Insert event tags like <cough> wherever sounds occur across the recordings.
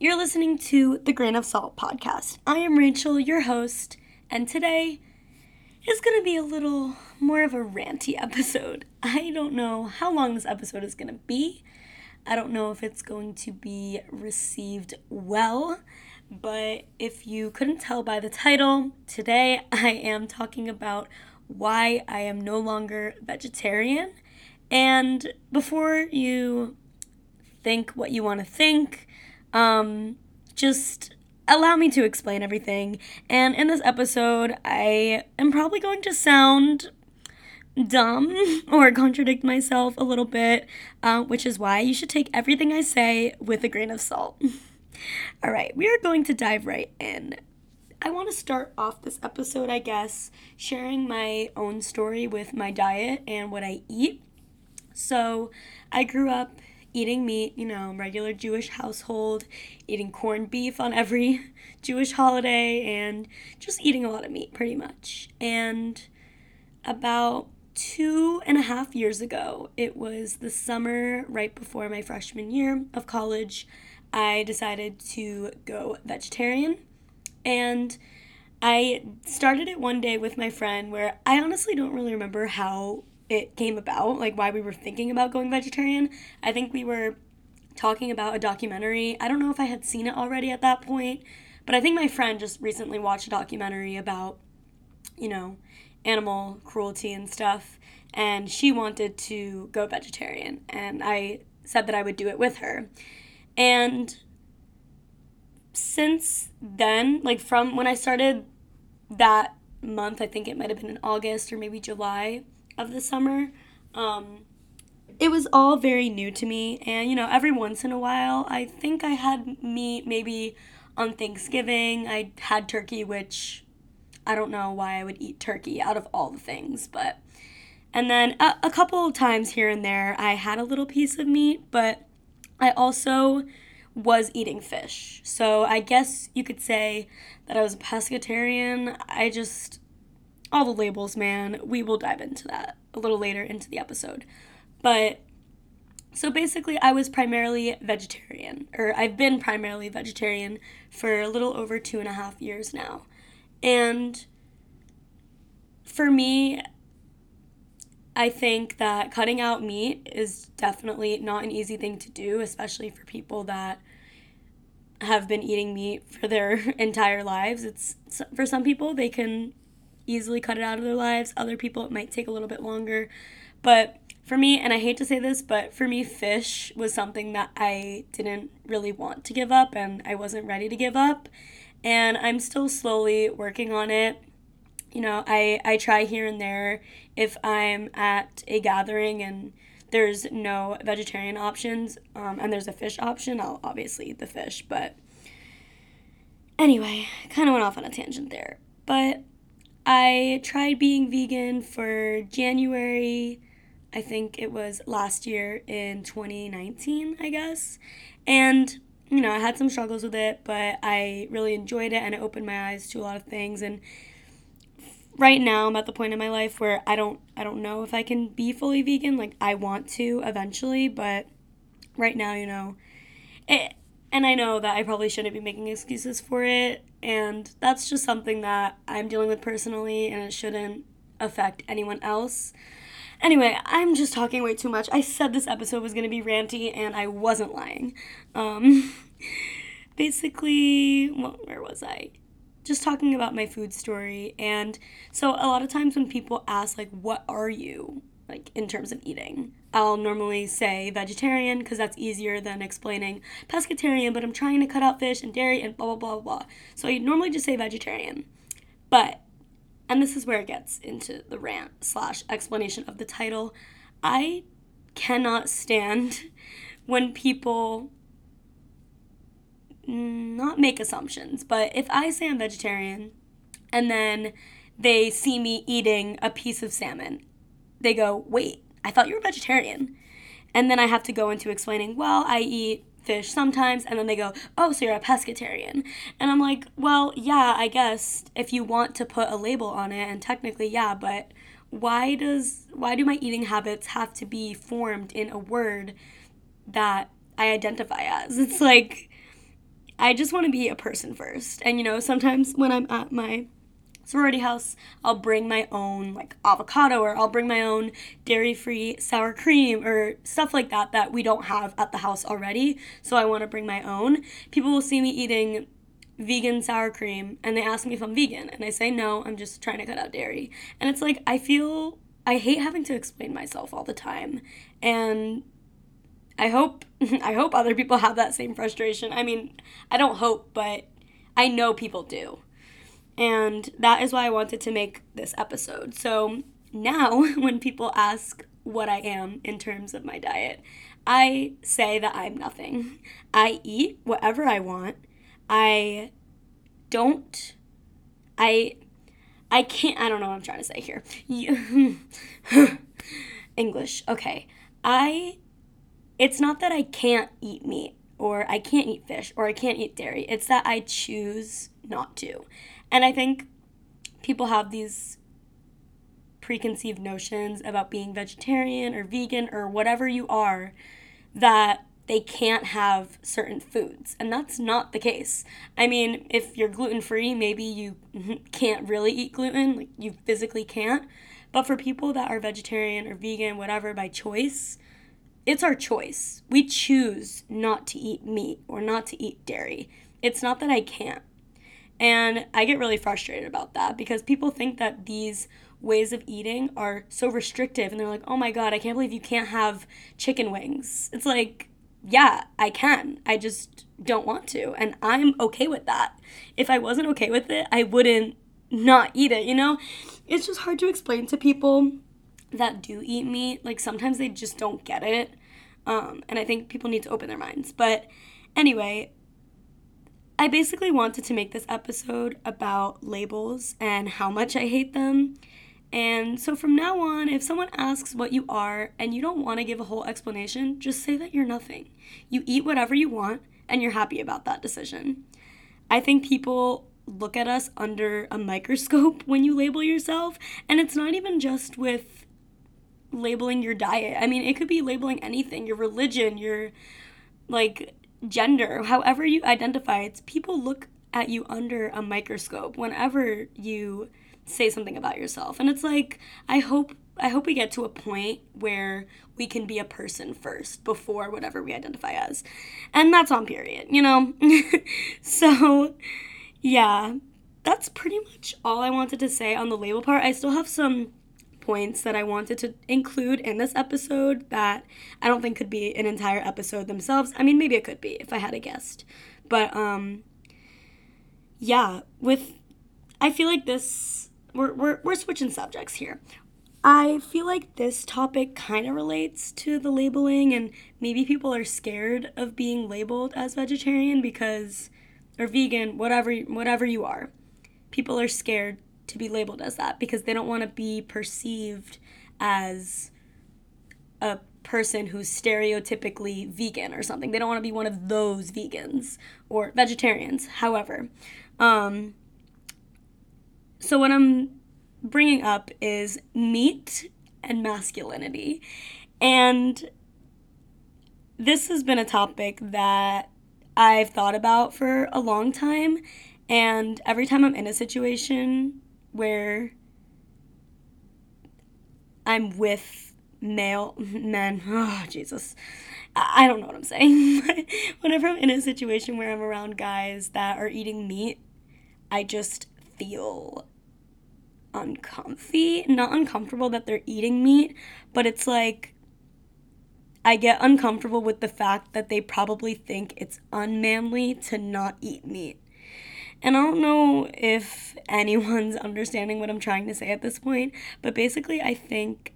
You're listening to the Grain of Salt podcast. I am Rachel, your host, and today is going to be a little more of a ranty episode. <laughs> I don't know how long this episode is going to be. I don't know if it's going to be received well, but if you couldn't tell by the title, today I am talking about why I am no longer vegetarian. And before you think what you want to think, um, just allow me to explain everything. And in this episode, I am probably going to sound dumb <laughs> or contradict myself a little bit, uh, which is why you should take everything I say with a grain of salt. <laughs> All right, we are going to dive right in. I want to start off this episode, I guess, sharing my own story with my diet and what I eat. So, I grew up eating meat, you know, regular Jewish household, eating corned beef on every <laughs> Jewish holiday, and just eating a lot of meat pretty much. And about two and a half years ago, it was the summer right before my freshman year of college, I decided to go vegetarian. And I started it one day with my friend where I honestly don't really remember how it came about, like why we were thinking about going vegetarian. I think we were talking about a documentary. I don't know if I had seen it already at that point, but I think my friend just recently watched a documentary about, you know, animal cruelty and stuff, and she wanted to go vegetarian, and I said that I would do it with her. And since then, like from when I started that month, I think it might have been in August or maybe July, of the summer. Um, it was all very new to me, and you know, every once in a while, I think I had meat maybe on Thanksgiving. I had turkey, which I don't know why I would eat turkey out of all the things, but. And then a, a couple of times here and there, I had a little piece of meat, but I also was eating fish. So I guess you could say that I was a pescatarian. I just all the labels, man. We will dive into that a little later into the episode. But so basically, I was primarily vegetarian, or I've been primarily vegetarian for a little over two and a half years now. And for me, I think that cutting out meat is definitely not an easy thing to do, especially for people that have been eating meat for their <laughs> entire lives. It's for some people they can easily cut it out of their lives. Other people, it might take a little bit longer. But for me, and I hate to say this, but for me, fish was something that I didn't really want to give up and I wasn't ready to give up. And I'm still slowly working on it. You know, I, I try here and there if I'm at a gathering and there's no vegetarian options um, and there's a fish option, I'll obviously eat the fish. But anyway, kind of went off on a tangent there. But I tried being vegan for January, I think it was last year in 2019, I guess. And, you know, I had some struggles with it, but I really enjoyed it and it opened my eyes to a lot of things. And right now I'm at the point in my life where I don't I don't know if I can be fully vegan. Like I want to eventually, but right now, you know, it and I know that I probably shouldn't be making excuses for it, and that's just something that I'm dealing with personally, and it shouldn't affect anyone else. Anyway, I'm just talking way too much. I said this episode was gonna be ranty, and I wasn't lying. Um, <laughs> basically, well, where was I? Just talking about my food story, and so a lot of times when people ask, like, what are you? like in terms of eating. I'll normally say vegetarian because that's easier than explaining pescatarian, but I'm trying to cut out fish and dairy and blah blah blah blah. So I normally just say vegetarian. But and this is where it gets into the rant slash explanation of the title. I cannot stand <laughs> when people not make assumptions, but if I say I'm vegetarian and then they see me eating a piece of salmon they go, wait, I thought you were vegetarian. And then I have to go into explaining, well, I eat fish sometimes. And then they go, oh, so you're a pescatarian. And I'm like, well, yeah, I guess if you want to put a label on it, and technically, yeah, but why does why do my eating habits have to be formed in a word that I identify as? It's like I just want to be a person first. And you know, sometimes when I'm at my sorority house, I'll bring my own like avocado or I'll bring my own dairy free sour cream or stuff like that that we don't have at the house already. So I want to bring my own. People will see me eating vegan sour cream and they ask me if I'm vegan and I say no, I'm just trying to cut out dairy. And it's like I feel I hate having to explain myself all the time. And I hope <laughs> I hope other people have that same frustration. I mean, I don't hope, but I know people do. And that is why I wanted to make this episode. So now <laughs> when people ask what I am in terms of my diet, I say that I'm nothing. I eat whatever I want. I don't I I can't I don't know what I'm trying to say here. <laughs> English. Okay. I it's not that I can't eat meat or I can't eat fish or I can't eat dairy. It's that I choose not to. And I think people have these preconceived notions about being vegetarian or vegan or whatever you are that they can't have certain foods. And that's not the case. I mean, if you're gluten free, maybe you <laughs> can't really eat gluten, like you physically can't. But for people that are vegetarian or vegan, whatever, by choice, it's our choice. We choose not to eat meat or not to eat dairy. It's not that I can't. And I get really frustrated about that because people think that these ways of eating are so restrictive and they're like, oh my god, I can't believe you can't have chicken wings. It's like, yeah, I can. I just don't want to. And I'm okay with that. If I wasn't okay with it, I wouldn't not eat it, you know? It's just hard to explain to people that do eat meat. Like sometimes they just don't get it. Um, and I think people need to open their minds. But anyway, I basically wanted to make this episode about labels and how much I hate them. And so from now on, if someone asks what you are and you don't want to give a whole explanation, just say that you're nothing. You eat whatever you want and you're happy about that decision. I think people look at us under a microscope when you label yourself, and it's not even just with labeling your diet. I mean, it could be labeling anything, your religion, your like gender, however you identify. It's people look at you under a microscope whenever you say something about yourself. And it's like I hope I hope we get to a point where we can be a person first before whatever we identify as. And that's on period, you know? <laughs> so, yeah, that's pretty much all I wanted to say on the label part. I still have some points that I wanted to include in this episode that I don't think could be an entire episode themselves. I mean, maybe it could be if I had a guest. But um yeah, with I feel like this we're we're we're switching subjects here. I feel like this topic kind of relates to the labeling and maybe people are scared of being labeled as vegetarian because or vegan, whatever whatever you are. People are scared to be labeled as that because they don't want to be perceived as a person who's stereotypically vegan or something. They don't want to be one of those vegans or vegetarians, however. Um, so, what I'm bringing up is meat and masculinity. And this has been a topic that I've thought about for a long time. And every time I'm in a situation where I'm with male <laughs> men. Oh, Jesus. I don't know what I'm saying. <laughs> Whenever I'm in a situation where I'm around guys that are eating meat, I just feel uncomfy. Not uncomfortable that they're eating meat, but it's like I get uncomfortable with the fact that they probably think it's unmanly to not eat meat. And I don't know if anyone's <laughs> understanding what I'm trying to say at this point, but basically, I think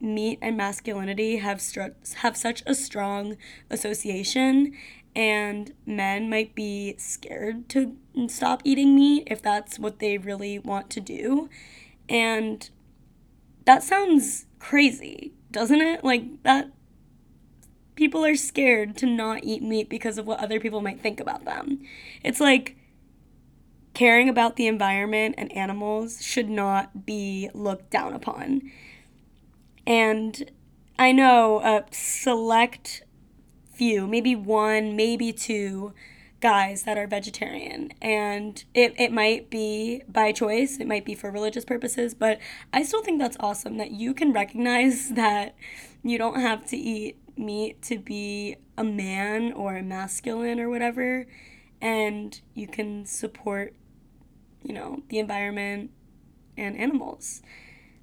meat and masculinity have stru- have such a strong association and men might be scared to stop eating meat if that's what they really want to do. And that sounds crazy, doesn't it? Like that people are scared to not eat meat because of what other people might think about them. It's like caring about the environment and animals should not be looked down upon. And I know a select few, maybe one, maybe two guys that are vegetarian and it, it might be by choice it might be for religious purposes but i still think that's awesome that you can recognize <laughs> that you don't have to eat meat to be a man or masculine or whatever and you can support you know the environment and animals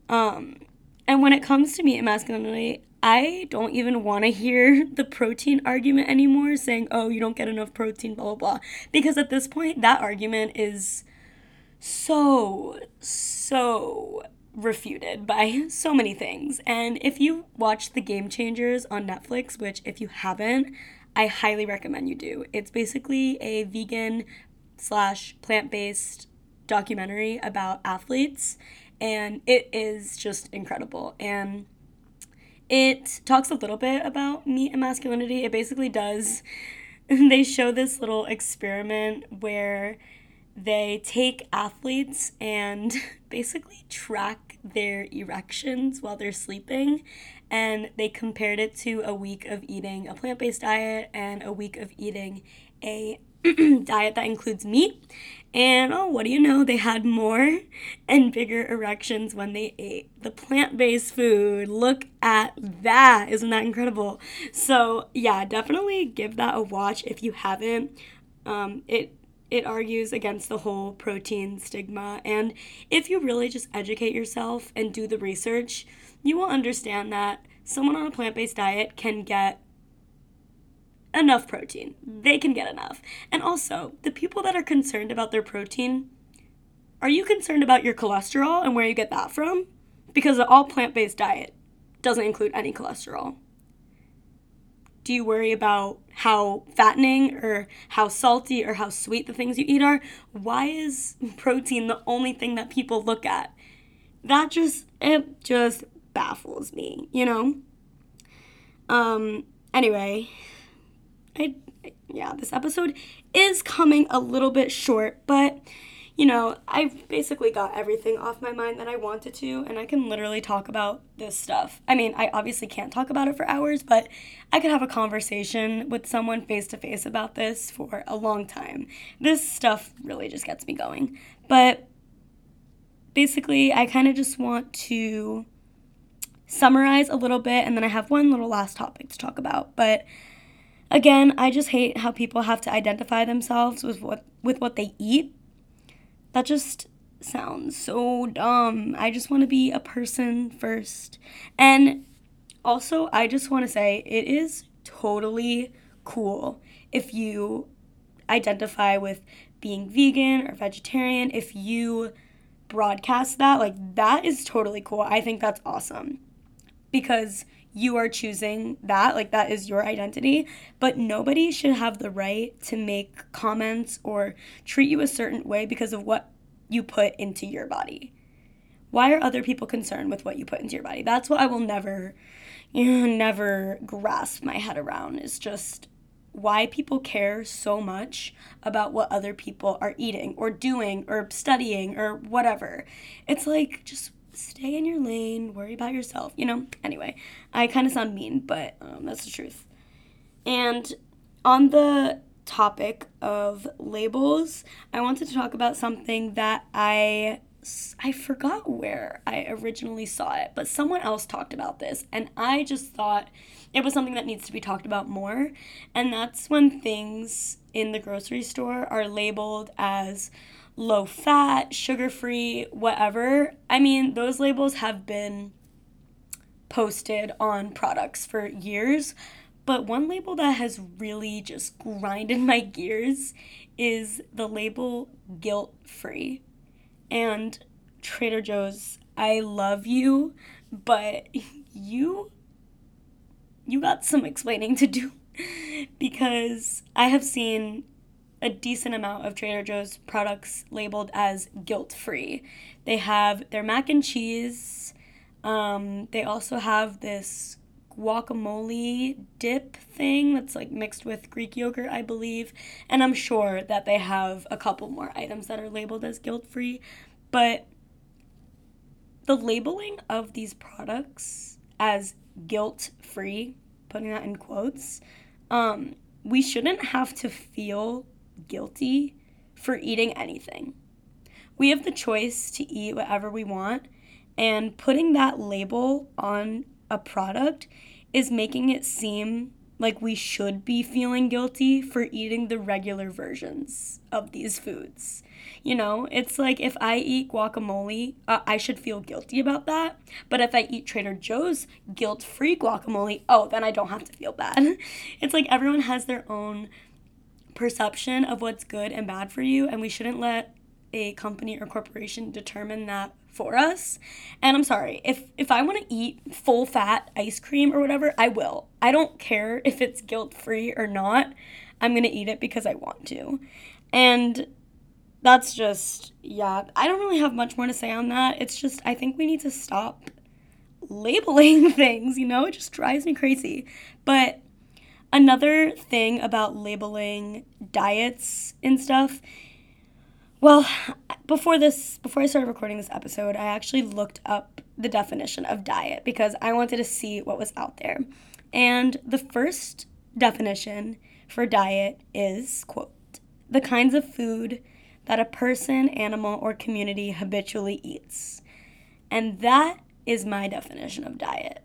um, and when it comes to meat and masculinity I don't even want to hear <laughs> the protein argument anymore, saying, oh, you don't get enough protein, blah, blah, blah. Because at this point, that argument is so, so refuted by so many things. And if you watch The Game Changers on Netflix, which if you haven't, I highly recommend you do. It's basically a vegan slash plant based documentary about athletes, and it is just incredible. And it talks a little bit about meat and masculinity. It basically does. <laughs> They show this little experiment where they take athletes and <laughs> basically track their erections while they're sleeping. And they compared it to a week of eating a plant based diet and a week of eating a <clears throat> diet that includes meat. And oh, what do you know? They had more and bigger erections when they ate the plant based food. Look at that. Isn't that incredible? So, yeah, definitely give that a watch if you haven't. Um, it it argues against the whole protein stigma. And if you really just educate yourself and do the research, you will understand that someone on a plant based diet can get enough protein. They can get enough. And also, the people that are concerned about their protein, are you concerned about your cholesterol and where you get that from? Because an all plant based diet doesn't include any cholesterol. Do you worry about how fattening or how salty or how sweet the things you eat are? Why is protein the only thing that people look at? That just it just baffles me, you know? Um anyway, I yeah, this episode is coming a little bit short, but you know, I've basically got everything off my mind that I wanted to, and I can literally talk about this stuff. I mean, I obviously can't talk about it for hours, but I could have a conversation with someone face to face about this for a long time. This stuff really just gets me going. But basically, I kind of just want to summarize a little bit, and then I have one little last topic to talk about. But Again, I just hate how people have to identify themselves with what with what they eat. That just sounds so dumb. I just want to be a person first. And also, I just want to say it is totally cool if you identify with being vegan or vegetarian, if you broadcast that, like that is totally cool. I think that's awesome. Because you are choosing that, like that is your identity, but nobody should have the right to make comments or treat you a certain way because of what you put into your body. Why are other people concerned with what you put into your body? That's what I will never, you know, never grasp my head around is just why people care so much about what other people are eating or doing or studying or whatever. It's like just stay in your lane, worry about yourself, you know? Anyway, I kind of sound mean, but um, that's the truth. And on the topic of labels, I wanted to talk about something that I I forgot where I originally saw it, but someone else talked about this, and I just thought it was something that needs to be talked about more. And that's when things in the grocery store are labeled as low fat, sugar free, whatever. I mean, those labels have been posted on products for years. But one label that has really just grinded my gears is the label guilt free. And Trader Joe's, I love you, but <laughs> you you got some explaining to do <laughs> because I have seen a decent amount of Trader Joe's products labeled as guilt free. They have their mac and cheese. Um, they also have this guacamole dip thing that's like mixed with Greek yogurt, I believe. And I'm sure that they have a couple more items that are labeled as guilt free. But the labeling of these products as guilt free, putting that in quotes, um, we shouldn't have to feel guilty for eating anything. We have the choice to eat whatever we want, and putting that label on a product is making it seem like we should be feeling guilty for eating the regular versions of these foods. You know, it's like if I eat guacamole, uh, I should feel guilty about that. But if I eat Trader Joe's guilt free guacamole, oh, then I don't have to feel bad. <laughs> it's like everyone has their own perception of what's good and bad for you, and we shouldn't let a company or corporation determine that for us. And I'm sorry, if if I want to eat full fat ice cream or whatever, I will. I don't care if it's guilt-free or not. I'm going to eat it because I want to. And that's just yeah, I don't really have much more to say on that. It's just I think we need to stop labeling <laughs> things, you know? It just drives me crazy. But another thing about labeling diets and stuff well, before this, before I started recording this episode, I actually looked up the definition of diet because I wanted to see what was out there. And the first definition for diet is, quote, the kinds of food that a person, animal, or community habitually eats. And that is my definition of diet.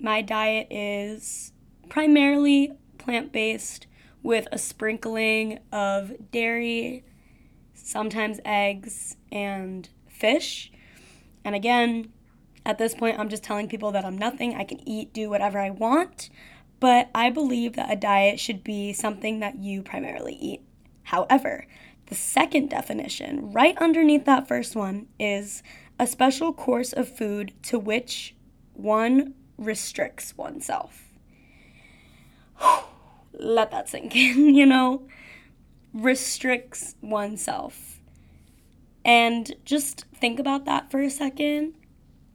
My diet is primarily plant based with a sprinkling of dairy sometimes eggs and fish. And again, at this point, I'm just telling people that I'm nothing. I can eat, do whatever I want. But I believe that a diet should be something that you primarily eat. However, the second definition, right underneath that first one, is a special course of food to which one restricts oneself. <sighs> Let that sink in, <laughs> you know? restricts oneself. And just think about that for a second.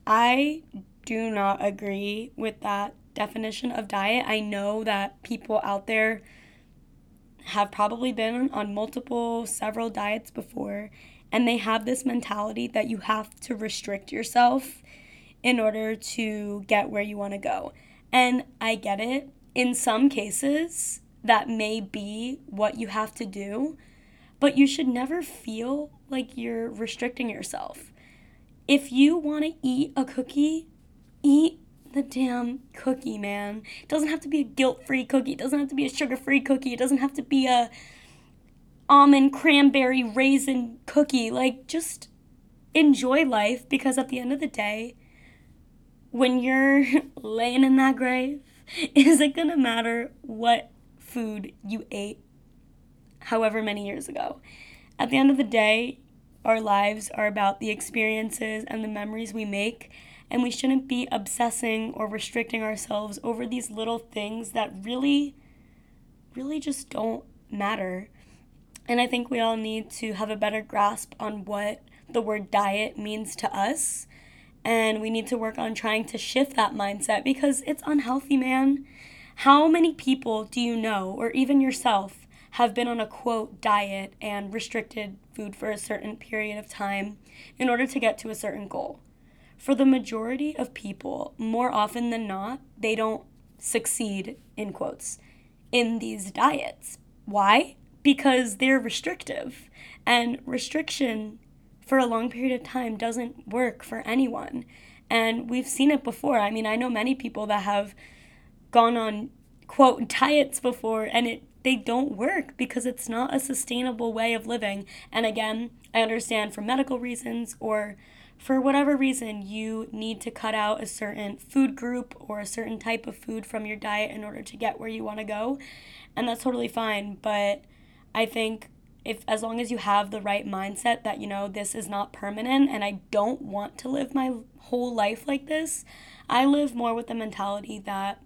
I do not agree with that definition of diet. I know that people out there have probably been on multiple, several diets before, and they have this mentality that you have to restrict yourself in order to get where you want to go. And I get it. In some cases, that may be what you have to do, but you should never feel like you're restricting yourself. If you want to eat a cookie, eat the damn cookie, man. It doesn't have to be a guilt-free cookie. It doesn't have to be a sugar-free cookie. It doesn't have to be a almond cranberry raisin cookie. Like just enjoy life because at the end of the day, when you're <laughs> laying in that grave, <laughs> is it going to matter what food you ate however many years ago. At the end of the day, our lives are about the experiences and the memories we make, and we shouldn't be obsessing or restricting ourselves over these little things that really, really just don't matter. And I think we all need to have a better grasp on what the word diet means to us. And we need to work on trying to shift that mindset because it's unhealthy, man. How many people do you know, or even yourself, have been on a quote diet and restricted food for a certain period of time in order to get to a certain goal? For the majority of people, more often than not, they don't succeed, in quotes, in these diets. Why? Because they're restrictive. And restriction for a long period of time doesn't work for anyone. And we've seen it before. I mean, I know many people that have gone on quote diets before and it they don't work because it's not a sustainable way of living. And again, I understand for medical reasons or for whatever reason you need to cut out a certain food group or a certain type of food from your diet in order to get where you want to go. And that's totally fine, but I think if as long as you have the right mindset that you know this is not permanent and I don't want to live my whole life like this, I live more with the mentality that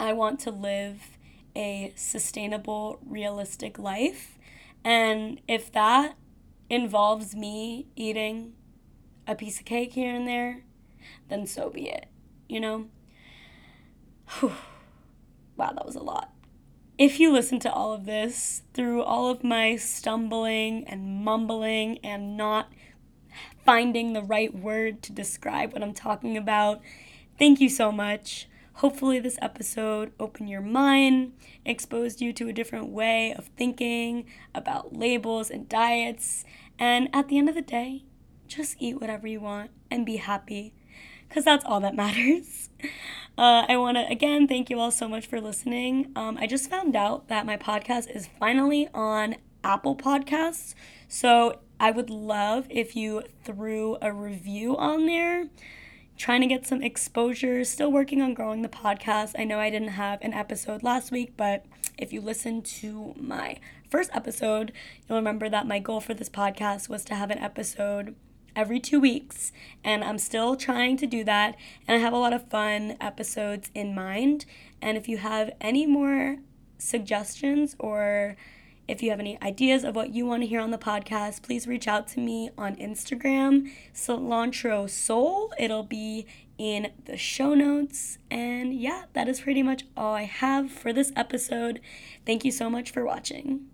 I want to live a sustainable, realistic life. And if that involves me eating a piece of cake here and there, then so be it, you know? <sighs> Wow, that was a lot. If you listen to all of this through all of my stumbling and mumbling and not finding the right word to describe what I'm talking about, thank you so much Hopefully, this episode opened your mind, exposed you to a different way of thinking about labels and diets, and at the end of the day, just eat whatever you want and be happy because that's all that <laughs> matters. <laughs> Uh, I want to again thank you all so much for listening. Um, I just found out that my podcast is finally on Apple Podcasts. So I would love if you threw a review on there. Trying to get some exposure, still working on growing the podcast. I know I didn't have an episode last week, but if you listen to my first episode, you'll remember that my goal for this podcast was to have an episode every two weeks, and I'm still trying to do that. And I have a lot of fun episodes in mind. And if you have any more suggestions or if you have any ideas of what you want to hear on the podcast, please reach out to me on Instagram, Cilantro Soul. It'll be in the show notes. And yeah, that is pretty much all I have for this episode. Thank you so much for watching.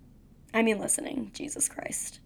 I mean, listening. Jesus Christ.